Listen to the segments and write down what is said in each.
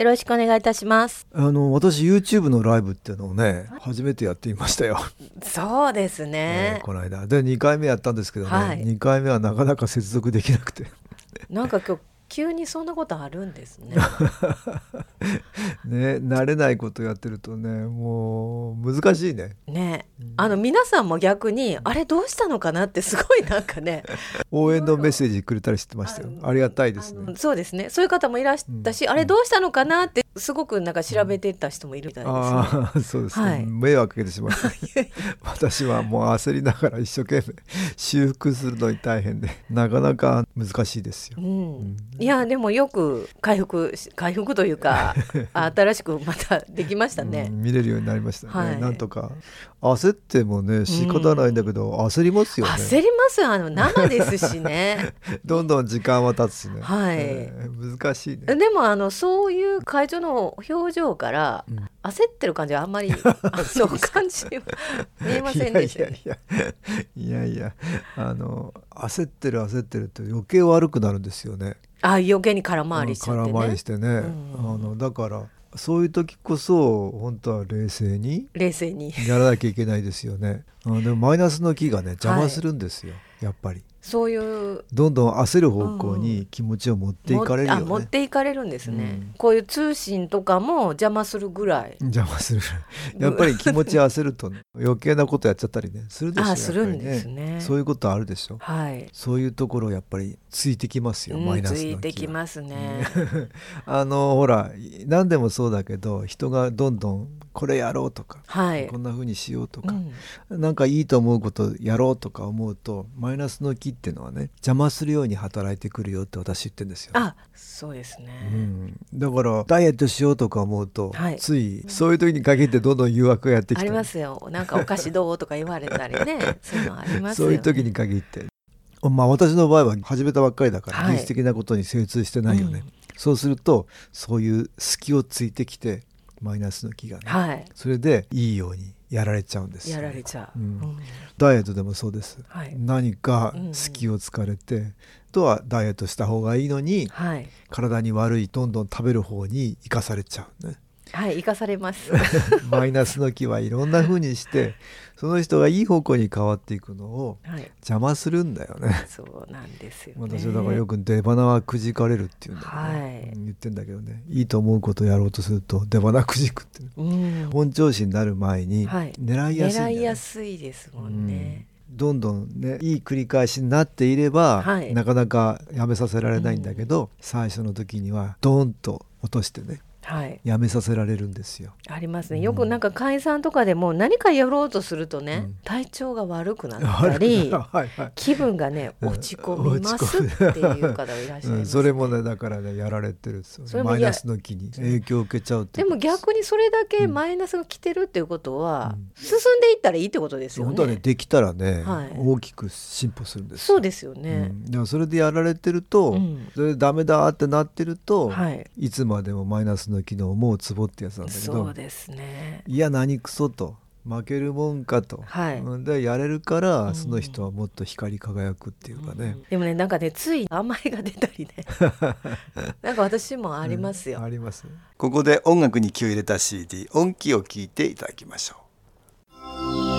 よろしくお願いいたします。あの私 YouTube のライブっていうのをね初めてやってみましたよ。そうですえねー、この間。で2回目やったんですけどね、はい。2回目はなかなか接続できなくて。なんか今日急にそんなことあるんですね。ね慣れないことやってるとねもう難しいね。ね。あの皆さんも逆にあれどうしたのかなってすごいなんかね。応援のメッセージくれたりしてましたよ。ありがたいですね。そうですね。そういう方もいらしたし、あれどうしたのかなってすごくなんか調べてた人もいるみたいですね、ああそうですね、はい。迷惑かけてしまった。私はもう焦りながら一生懸命修復するのに大変でなかなか難しいですよ。うん、いやでもよく回復し回復というか 新しくまたできましたね。う、ん見れるようになりましたね、はい。なんとか焦ってもね仕方ないんだけど、焦りますよね。焦りますよ。あの生ですしね。どんどん時間は経つしね、はい。えー難しいね。でもあのそういう会長の表情からうん。焦ってる感じはあんまり、あの感じは見えませんでした。よね。いやいやいやいや。あの焦ってる焦ってるって余計悪くなるんですよね。あ余計に空回りしちゃってね。空回りし。てね、ん。あのだからそういう時こそ本当は冷静に冷静に。やらなきゃいけないですよね。あでもマイナスの気がね邪魔するんですよ、やっぱり。そういうどんどん焦る方向に気持ちを持っていかれるよね。もあ持っていかれるんですね、うんこういう通信とかも邪魔するぐらい。邪魔する。やっぱり気持ち焦ると、ね、余計なことやっちゃったりねするでしょ。あするんですね。そういうことあるでしょ。はい。そういうところやっぱりついてきますよ、マイうん、つナスの気は。いてきますね。あのほら何でもそうだけど人がどんどんこれやろうとか、はいこ。んな風にしようとか、うんなんかいいと思うことやろうとか思うとマイナスの気っていうのはね邪魔するように働いてくるよって私言ってるんですよ、あそうですうね。ん、だからダイエットしようとか思うと、はいついそういう時に限ってどんどん誘惑がやってきてありますよ。なんかお菓子どうとか言われたりね。そういうのありますよ、ね。そういう時に限ってまあ私の場合は始めたばっかりだからはい技術的なことに精通してないよね、そうするとそういう隙をついてきてマイナスの気がね、はい。それでいいようにやられちゃうんですよやられちゃう。うん。うん。ダイエットでもそうです、はい。何か隙を突かれて、とはダイエットした方がいいのにはい。体に悪いどんどん食べる方に生かされちゃうねはい、生かされます。マイナスの気はいろんな風にしてその人がいい方向に変わっていくのをはい。邪魔するんだよねそうなんですよ、ね。私はだからよく出花はくじかれるっていうんだよね、はいうん言ってんだけどねいいと思うことをやろうとすると出花くじくってねうん。本調子になる前にはい狙いやすいんだよね、狙いやすいですもんね。どんどんねいい繰り返しになっていれば、はいなかなかやめさせられないんだけど、最初の時にはドーンと落としてねはい。やめさせられるんですよ。ありますね。よくなんか解散とかでも何かやろうとするとね、うん。体調が悪くなったり、はいはい。気分がねうん。落ち込みますっていう方がいらっしゃいうん、ます。それもねだからねやられてるんですよそれも嫌マイナスの気に影響を受けちゃうってでも逆にそれだけマイナスが来てるっていうことは、進んでいったらいいってことですよね。本当はねできたらね、はい。大きく進歩するんですよ。そうですようね。ん、でもそれでやられてると、うん。それでダメだってなってると、はい。い、つまでもマイナスの機能もうツボってやつなんだけどそうですね。いや何クソと負けるもんかと、はい。うんでやれるから、うん。その人はもっと光り輝くっていうかね、でもねなんかねつい甘えが出たりね。なんか私もありますよ、あります。ここで音楽に気を入れた CD 音気を聞いていただきましょう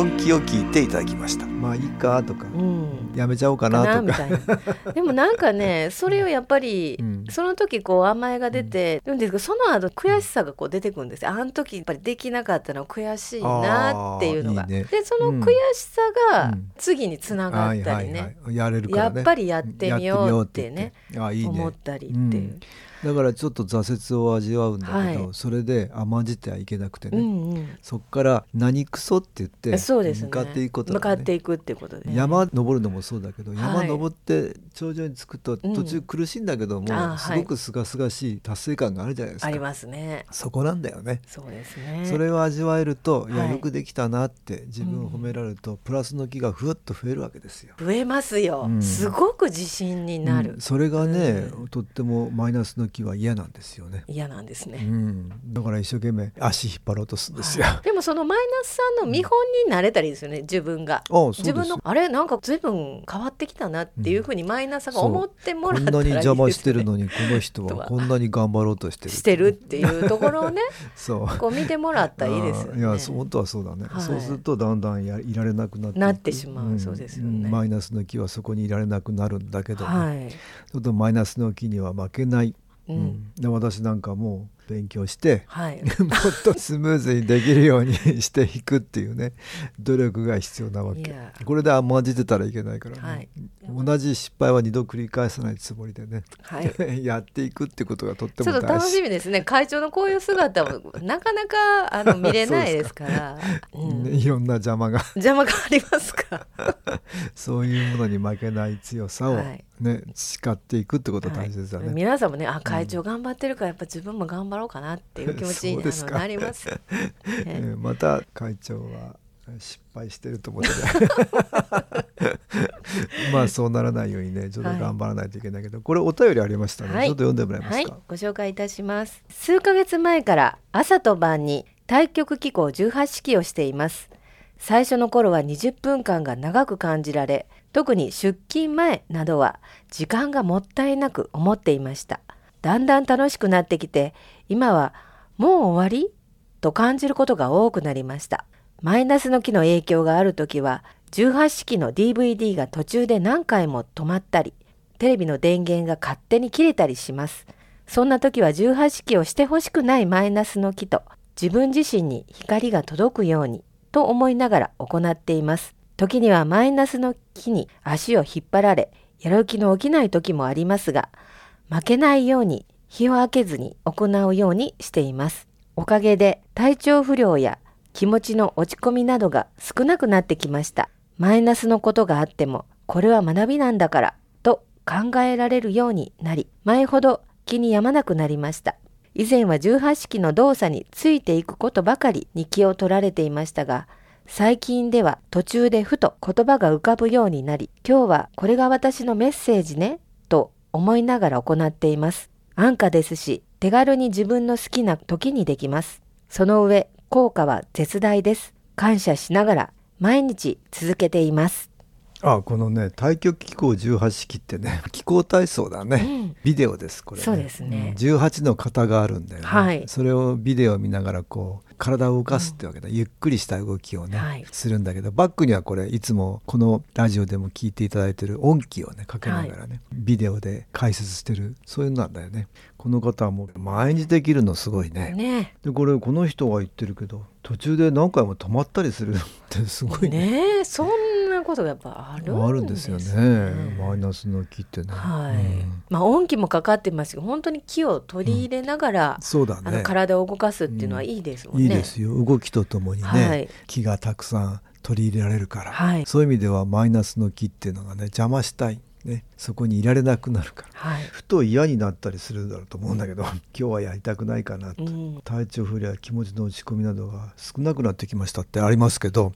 音気を聞いていただきました。まあいいかとか、うんやめちゃおうかなとか。みたいな。でもなんかね それをやっぱり、うん。その時こう甘えが出てるん。ですけどその後悔しさがこう出てくるんですよ。あの時やっぱりできなかったのは悔しいなっていうのが。ね。でその悔しさがうん。次につながったりね、やれるからね。やっぱりやってみようってね。あいいね。思ったりっていう、うん。だからちょっと挫折を味わうんだけど、はい。それで甘んじてはいけなくてね、うんうん。そっから何クソって言って向かっていくことね。かっていくってことで、山登るのもそうだけど、はい。山登って頂上に着くとうん。途中苦しいんだけども、あすごく清々しい達成感があるじゃないですか、ありますね。そこなんだよね。そうですね。それを味わえると、い、やはい。よくできたなって自分を褒められると、プラスの気がふわっと増えるわけですよ。増えますよ、うん。すごく自信になる、うん。それがね、うとってもマイナスの気は嫌なんですよね。嫌なんですね、うん、だから一生懸命足引っ張ろうとするんですよ。でもそのマイナスさんの見本になれたりですよね自分が。自分のあれなんか随分変わってきたなっていうふうにマイナスが思ってもこんらったらいいです、ね、なに邪魔してるのにこの人 とは。はこんなに頑張ろうとしてるしてるっていうところをね そう。こう見てもらったらいいですよね。いや本当はそうだね、はい。そうするとだんだんやいられなくなってなってしまう。そうですよね。ん。マイナスの気はそこにいられなくなるんだけど、はい。ちょっとマイナスの気には負けない、ううんん。で私なんかもう勉強してはい。もっとスムーズにできるようにしていくっていうね 努力が必要なわけこれで甘んじてたらいけないからね、はい同じ失敗は二度繰り返さないつもりでね、はい。やっていくってことがとってちょっと楽も大事しみですね。会長のこういう姿もなかなかあの見れないですから。ういろんな邪魔が邪魔がありますか？そういうものに負けない強さをはいね、誓っていくってことが大事ですよね。はい皆さんもね、あ会長頑張ってるからやっぱ自分も頑張ろうかなっていう気持ちになります。ね えーまた会長は失敗してると思ってね まあそうならないようにねちょっと頑張らないといけないけど、これお便りありましたね、はいちょっと読んでもらえまはいすか、、ご紹介いたします。数ヶ月前から朝と晩に対極機構18式をしています。最初の頃は20分間が長く感じられ、特に出勤前などは時間がもったいなく思っていました。だんだん楽しくなってきて、今はもう終わり？と感じることが多くなりました。マイナスの木の影響があるときは、18式の DVD が途中で何回も止まったり、テレビの電源が勝手に切れたりします。そんな時は18式をしてほしくないマイナスの木と自分自身に光が届くようにと思いながら行っています。時にはマイナスの木に足を引っ張られ、やる気の起きない時もありますが、負けないように日を明けずに行うようにしています。おかげで体調不良や気持ちの落ち込みなどが少なくなってきました。マイナスのことがあっても、これは学びなんだからと考えられるようになり、前ほど気に病まなくなりました。以前は18式の動作についていくことばかりに気を取られていましたが、最近では途中でふと言葉が浮かぶようになり、今日はこれが私のメッセージね、と思いながら行っています。安価ですし、手軽に自分の好きな時にできます。その上、効果は絶大です。感謝しながら毎日続けています。あこのね太極機構18式ってね 気候体操だね、うん。ビデオですこれ、ね、そうですね。うん。18の型があるんだよね、はい。それをビデオを見ながらこう体を動かすってわけだ、ゆっくりした動きをね、はい。するんだけどバックにはこれいつもこのラジオでも聞いていただいてる音機をねかけながらね、ビデオで解説してるそういうのなんだよね。この方はもう毎日できるのすごいね。ね。でこれこの人が言ってるけど途中で何回も止まったりするってすごいね。ねえそんなことがやっぱあるんですね。あるんですよね。マイナスの木ってね、はい、うん。まあ音気もかかってますけど本当に気を取り入れながら、そうだね。体を動かすっていうのはいいですもんね。いいですよ。動きとともにね、はい。気がたくさん取り入れられるから、はい。そういう意味ではマイナスの気っていうのがね邪魔したい、ね、そこにいられなくなるからはい。ふと嫌になったりするんだろうと思うんだけど 今日はやりたくないかなと、うん。体調不良や気持ちの落ち込みなどが少なくなってきましたってありますけど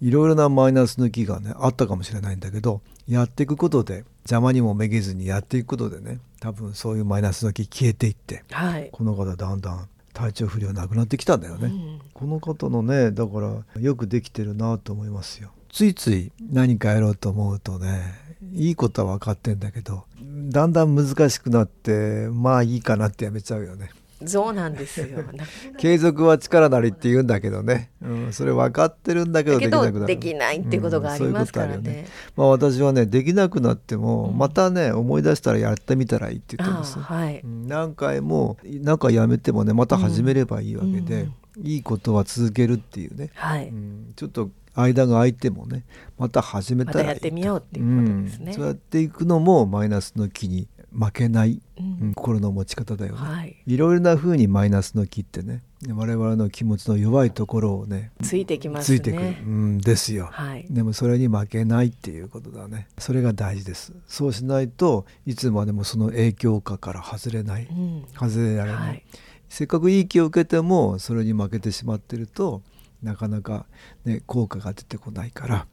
いろいろなマイナスの気がねあったかもしれないんだけどやっていくことで邪魔にもめげずにやっていくことでね多分そういうマイナスの気消えていってはい。この方だんだん体調不良なくなってきたんだよね、うん。この方のねだからよくできてるなと思いますよ。ついつい何かやろうと思うとねいいことは分かってんだけどだんだん難しくなってまあいいかなってやめちゃうよねそうなんですよ。継続は力なりって言うんだけどね、うん、それ分かってるんだけどできなくなる。できないっていうことがありますからね。うん、ねまあ私はねできなくなってもまたね思い出したらやってみたらいいって言ってます。はい、何回も何回やめてもねまた始めればいいわけで、いいことは続けるっていうね。はい、ちょっと間が空いてもねまた始めたらやってみようっていうことですね、うん、そうやっていくのもマイナスの気に負けない、うん、心の持ち方だよね、はい、いろいろな風にマイナスの気ってね我々の気持ちの弱いところをねついてきますね。ついてくる、うん、ですよ、はい、でもそれに負けないっていうことだね。それが大事です。そうしないといつまでもその影響下から外れない、うん、外れられない、はい、せっかくいい気を受けてもそれに負けてしまってるとなかなか、ね、効果が出てこないから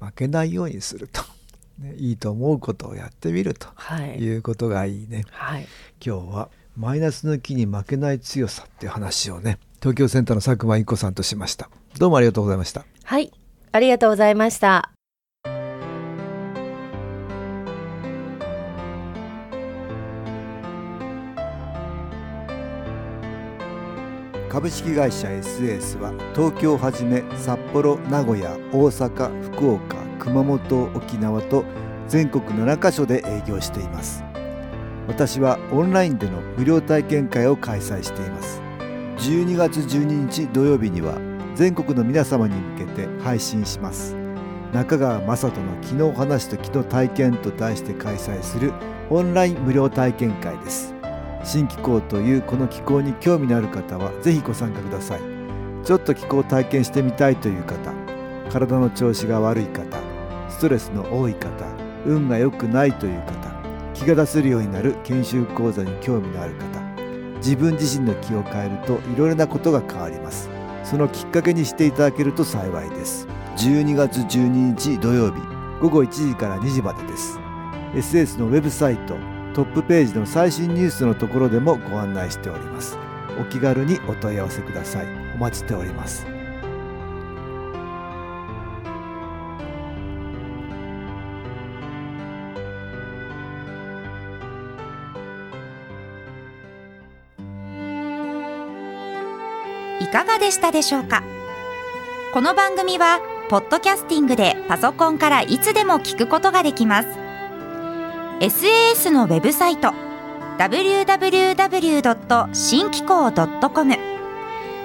負けないようにすると。ね、いいと思うことをやってみるとい。うことがいいね、はい、今日はマイナスの気に負けない強さっていう話をね東京センターの佐久間一子さんとしました。どうもありがとうございました。はい。ありがとうございました株式会社 SS は東京をはじめ札幌名古屋大阪福岡熊本沖縄と全国7カ所で営業しています。私はオンラインでの無料体験会を開催しています。12月12日土曜日には全国の皆様に向けて配信します。中川雅人の「昨日話と昨日体験」と題して開催するオンライン無料体験会です。新気候というこの気候に興味のある方は是非ご参加ください。ちょっと気候を体験してみたいという方体の調子が悪い方ストレスの多い方運が良くないという方気が出せるようになる研修講座に興味のある方自分自身の気を変えるといろいろなことが変わります。そのきっかけにしていただけると幸いです。12月12日土曜日午後1時から2時までです。SS のウェブサイトトップページの最新ニュースのところでもご案内しております。お気軽にお問い合わせください。お待ちしております。いかがでしたでしょうか？この番組はポッドキャスティングでパソコンからいつでも聞くことができます。SAS のウェブサイト www. 新機構 .com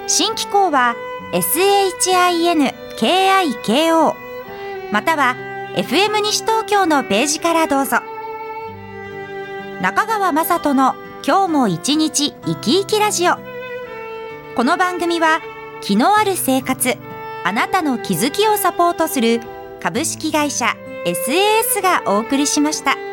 新機構は SHINKIKO または FM 西東京のページからどうぞ中川雅人の今日も一日生き生きラジオこの番組は気のある生活あなたの気づきをサポートする株式会社 SAS がお送りしました。